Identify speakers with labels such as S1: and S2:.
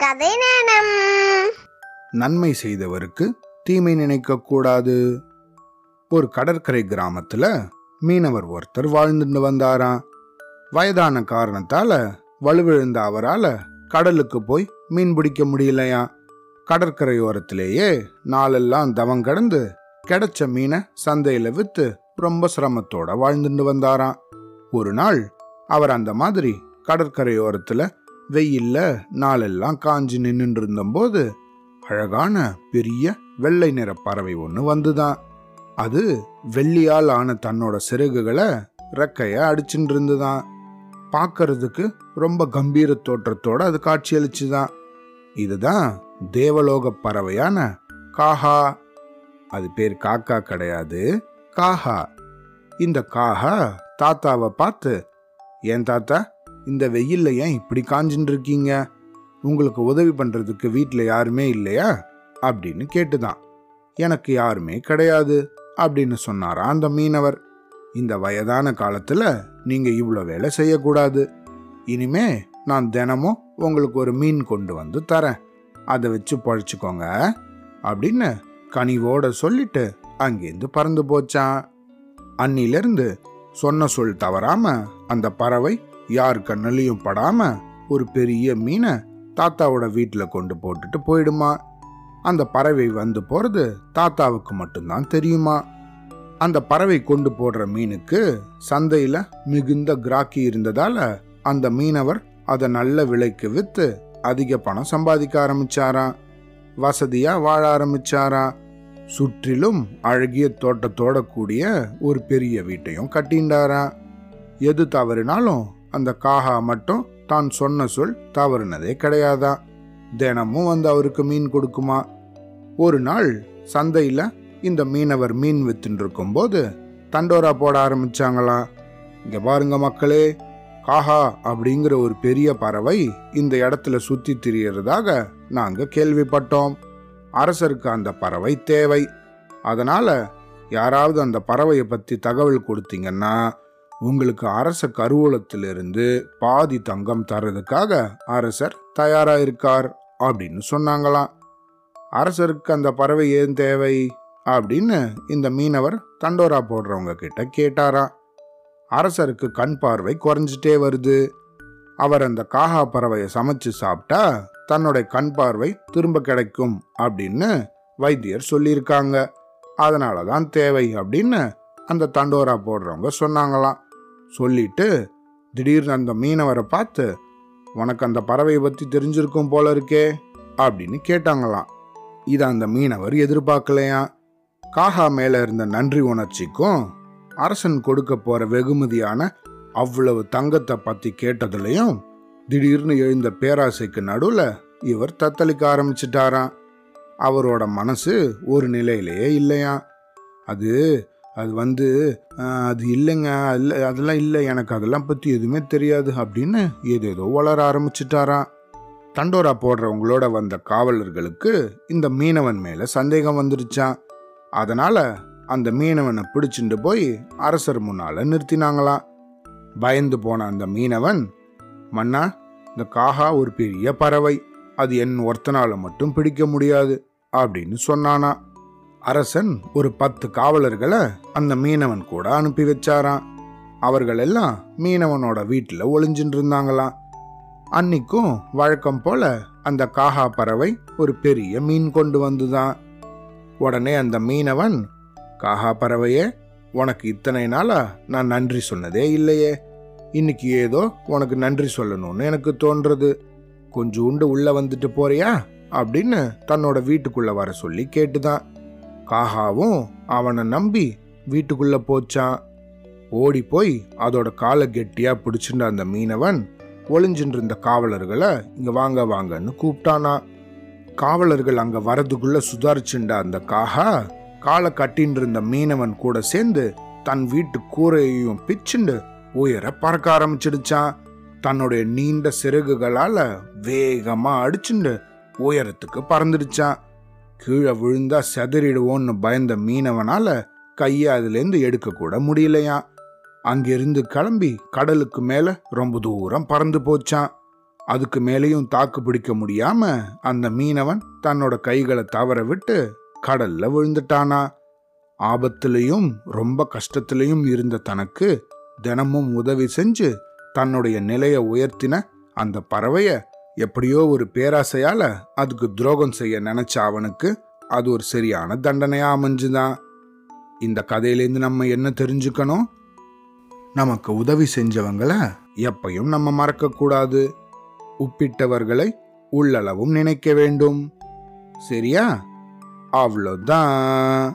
S1: கதை நேரம்.
S2: நன்மை செய்தவருக்கு தீமை நினைக்கக்கூடாது ஒரு கடற்கரை கிராமத்துல மீனவர் ஒருத்தர் வாழ்ந்துட்டு வந்தாராம் வயதான காரணத்தால வலுவிழுந்த அவரால கடலுக்கு போய் மீன் பிடிக்க முடியலையா? கடற்கரையோரத்திலேயே நாளெல்லாம் தவம் கடந்து கிடைச்ச மீனை சந்தையில வித்து ரொம்ப சிரமத்தோட வாழ்ந்துட்டு வந்தாராம். ஒரு நாள் அவர் அந்த மாதிரி கடற்கரையோரத்துல வெயில்ல நாளெல்லாம் காஞ்சி நின்றுட்டு இருந்தபோது அழகான பெரிய வெள்ளை நிற பறவை ஒன்று வந்துதான். அது வெள்ளியால் ஆன தன்னோட சிறகுகளை ரெக்கைய அடிச்சுட்டு இருந்துதான் பார்க்கறதுக்கு ரொம்ப கம்பீர தோற்றத்தோட அது காட்சியளிச்சுதான். இதுதான் தேவலோக பறவையான காஹா. அது பேர் காக்கா கிடையாது காஹா. இந்த காஹா தாத்தாவை பார்த்து ஏன் தாத்தா இந்த வெயில்ல ஏன் இப்படி காஞ்சின்னு இருக்கீங்க உங்களுக்கு உதவி பண்றதுக்கு வீட்டில் யாருமே இல்லையா? அப்படின்னு கேட்டுதான். எனக்கு யாருமே கிடையாது அப்படின்னு சொன்னாரா அந்த மீனவர். இந்த வயதான காலத்துல நீங்க இவ்வளோ வேலை செய்யக்கூடாது. இனிமே நான் தினமும் உங்களுக்கு ஒரு மீன் கொண்டு வந்து தரேன். அதை வச்சு பழச்சிக்கோங்க அப்படின்னு கனிவோட சொல்லிட்டு அங்கேருந்து பறந்து போச்சான். அன்னிலிருந்து சொன்ன சொல் தவறாம அந்த பறவை யார் கண்ணலையும் படாம ஒரு பெரிய மீனை தாத்தாவோட வீட்டில் கொண்டு போட்டுட்டு போயிடுமா. அந்த பறவை வந்து போகிறது தாத்தாவுக்கு மட்டும்தான் தெரியுமா. அந்த பறவை கொண்டு போடுற மீனுக்கு சந்தையில் மிகுந்த கிராக்கி இருந்ததால் அந்த மீனவர் அதை நல்ல விலைக்கு விற்று அதிக பணம் சம்பாதிக்க ஆரம்பிச்சாராம். வசதியாக வாழ ஆரம்பிச்சாராம். சுற்றிலும் அழகிய தோட்டத்தோட கூடிய ஒரு பெரிய வீட்டையும் கட்டிண்டாராம். எது தவறினாலும் அந்த காகா மட்டும் தான் சொன்ன சொல் தவறுனதே கிடையாதான் தினமும் வந்து அவருக்கு மீன் கொடுக்குமா? ஒரு நாள் சந்தையில் இந்த மீனவர் மீன் வித்துட்டு இருக்கும்போது தண்டோரா போட ஆரம்பிச்சாங்களாம் இங்க பாருங்க மக்களே காஹா அப்படிங்கிற ஒரு பெரிய பறவை இந்த இடத்துல சுத்தி திரியறதாக நாங்க கேள்விப்பட்டோம். அரசருக்கு அந்த பறவை தேவை. அதனால யாராவது அந்த பறவையை பத்தி தகவல் கொடுத்தீங்கன்னா உங்களுக்கு அரச கருவூலத்திலிருந்து பாதி தங்கம் தர்றதுக்காக அரசர் தயாரா இருக்கார் அப்படின்னு சொன்னாங்களாம். அரசருக்கு அந்த பறவை ஏன் தேவை? அப்படின்னு இந்த மீனவர் தண்டோரா போடுறவங்க கிட்ட கேட்டாராம். அரசருக்கு கண் பார்வை குறைஞ்சிட்டே வருது. அவர் அந்த காகா பறவையை சமைச்சு சாப்பிட்டா தன்னுடைய கண் பார்வை திரும்ப கிடைக்கும் அப்படின்னு வைத்தியர் சொல்லியிருக்காங்க. அதனால தான் தேவை அப்படின்னு அந்த தண்டோரா போடுறவங்க சொன்னாங்களாம். சொல்லிட்டு திடீர்னு அந்த மீனவரை பார்த்து உனக்கு அந்த பறவையை பற்றி தெரிஞ்சிருக்கும் போல இருக்கே அப்படின்னு கேட்டாங்களாம். இதை அந்த மீனவர் எதிர்பார்க்கலையா? காகா மேலே இருந்த நன்றி உணர்ச்சிக்கும் அரசன் கொடுக்க போகிற வெகுமதியான அவ்வளவு தங்கத்தை பற்றி கேட்டதுலையும் திடீர்னு எழுந்த பேராசைக்கு நடுவில் இவர் தத்தளிக்க ஆரம்பிச்சிட்டாராம். அவரோட மனசு ஒரு நிலையிலேயே இல்லையா அது அது வந்து அது இல்லைங்க. இல்லை அதெல்லாம் இல்லை. எனக்கு அதெல்லாம் பற்றி எதுவுமே தெரியாது. அப்படின்னு ஏதேதோ வளர ஆரம்பிச்சிட்டாராம். தண்டோரா போடுறவங்களோட வந்த காவலர்களுக்கு இந்த மீனவன் மேலே சந்தேகம் வந்துருச்சான் அதனால் அந்த மீனவனை பிடிச்சிட்டு போய் அரசர் முன்னால் நிறுத்தினாங்களாம். பயந்து போன அந்த மீனவன் மன்னா இந்த காகா ஒரு பெரிய பறவை. அது என் ஒருத்தனால மட்டும் பிடிக்க முடியாது. அப்படின்னு சொன்னானா அரசன் ஒரு பத்து காவலர்களை அந்த மீனவன் கூட அனுப்பி வச்சாராம். அவர்கள் எல்லாம் மீனவனோட வீட்டில் ஒளிஞ்சின்னு இருந்தாங்களாம் அன்னைக்கும் வழக்கம் போல அந்த காகா பறவை ஒரு பெரிய மீன் கொண்டு வந்துதான். உடனே அந்த மீனவன் காகா பறவையே உனக்கு இத்தனை நாளா நான் நன்றி சொன்னதே இல்லையே. இன்னைக்கு ஏதோ உனக்கு நன்றி சொல்லணும்னு எனக்கு தோன்றது. கொஞ்சோண்டு உள்ள வந்துட்டு போறியா? அப்படின்னு தன்னோட வீட்டுக்குள்ள வர சொல்லி கேட்டுதான். காகாவும் அவனை நம்பி வீட்டுக்குள்ள போச்சான். ஓடி போய் அதோட காலை கெட்டியா பிடிச்சிருந்த அந்த மீனவன் ஒளிஞ்சின்னு இருந்த காவலர்களை இங்க வாங்க வாங்கன்னு கூப்பிட்டானா. காவலர்கள் அங்க வரதுக்குள்ள சுதாரிச்சுண்ட அந்த காகா காலை கட்டின்னு இருந்த மீனவன் கூட சேர்ந்து தன் வீட்டு கூரையையும் பிச்சுண்டு உயர பறக்க ஆரம்பிச்சிடுச்சான். தன்னுடைய நீண்ட சிறகுகளால வேகமா அடிச்சுண்டு உயரத்துக்கு பறந்துடுச்சான். கீழே விழுந்தா செதறிடுவோன்னு பயந்த மீனவனால கையை அதுலேருந்து எடுக்கக்கூட முடியலையா? அங்கிருந்து கிளம்பி கடலுக்கு மேல ரொம்ப தூரம் பறந்து போச்சான். அதுக்கு மேலேயும் தாக்கு பிடிக்க முடியாம அந்த மீனவன் தன்னோட கைகளை தவற விட்டு கடல்ல விழுந்துட்டானா. ஆபத்திலையும் ரொம்ப கஷ்டத்திலையும் இருந்த தனக்கு தினமும் உதவி செஞ்சு தன்னுடைய நிலையை உயர்த்தின அந்த பறவையை எப்படியோ ஒரு பேராசையால அதுக்கு துரோகம் செய்ய நினைச்ச அவனுக்கு அது ஒரு சரியான தண்டனையா அமைஞ்சுதான் இந்த கதையிலேருந்து நம்ம என்ன தெரிஞ்சுக்கணும்? நமக்கு உதவி செஞ்சவங்கள எப்பையும் நம்ம மறக்க கூடாது. உப்பிட்டவர்களை உள்ளளவும் நினைக்க வேண்டும். சரியா? அவ்வளோதான்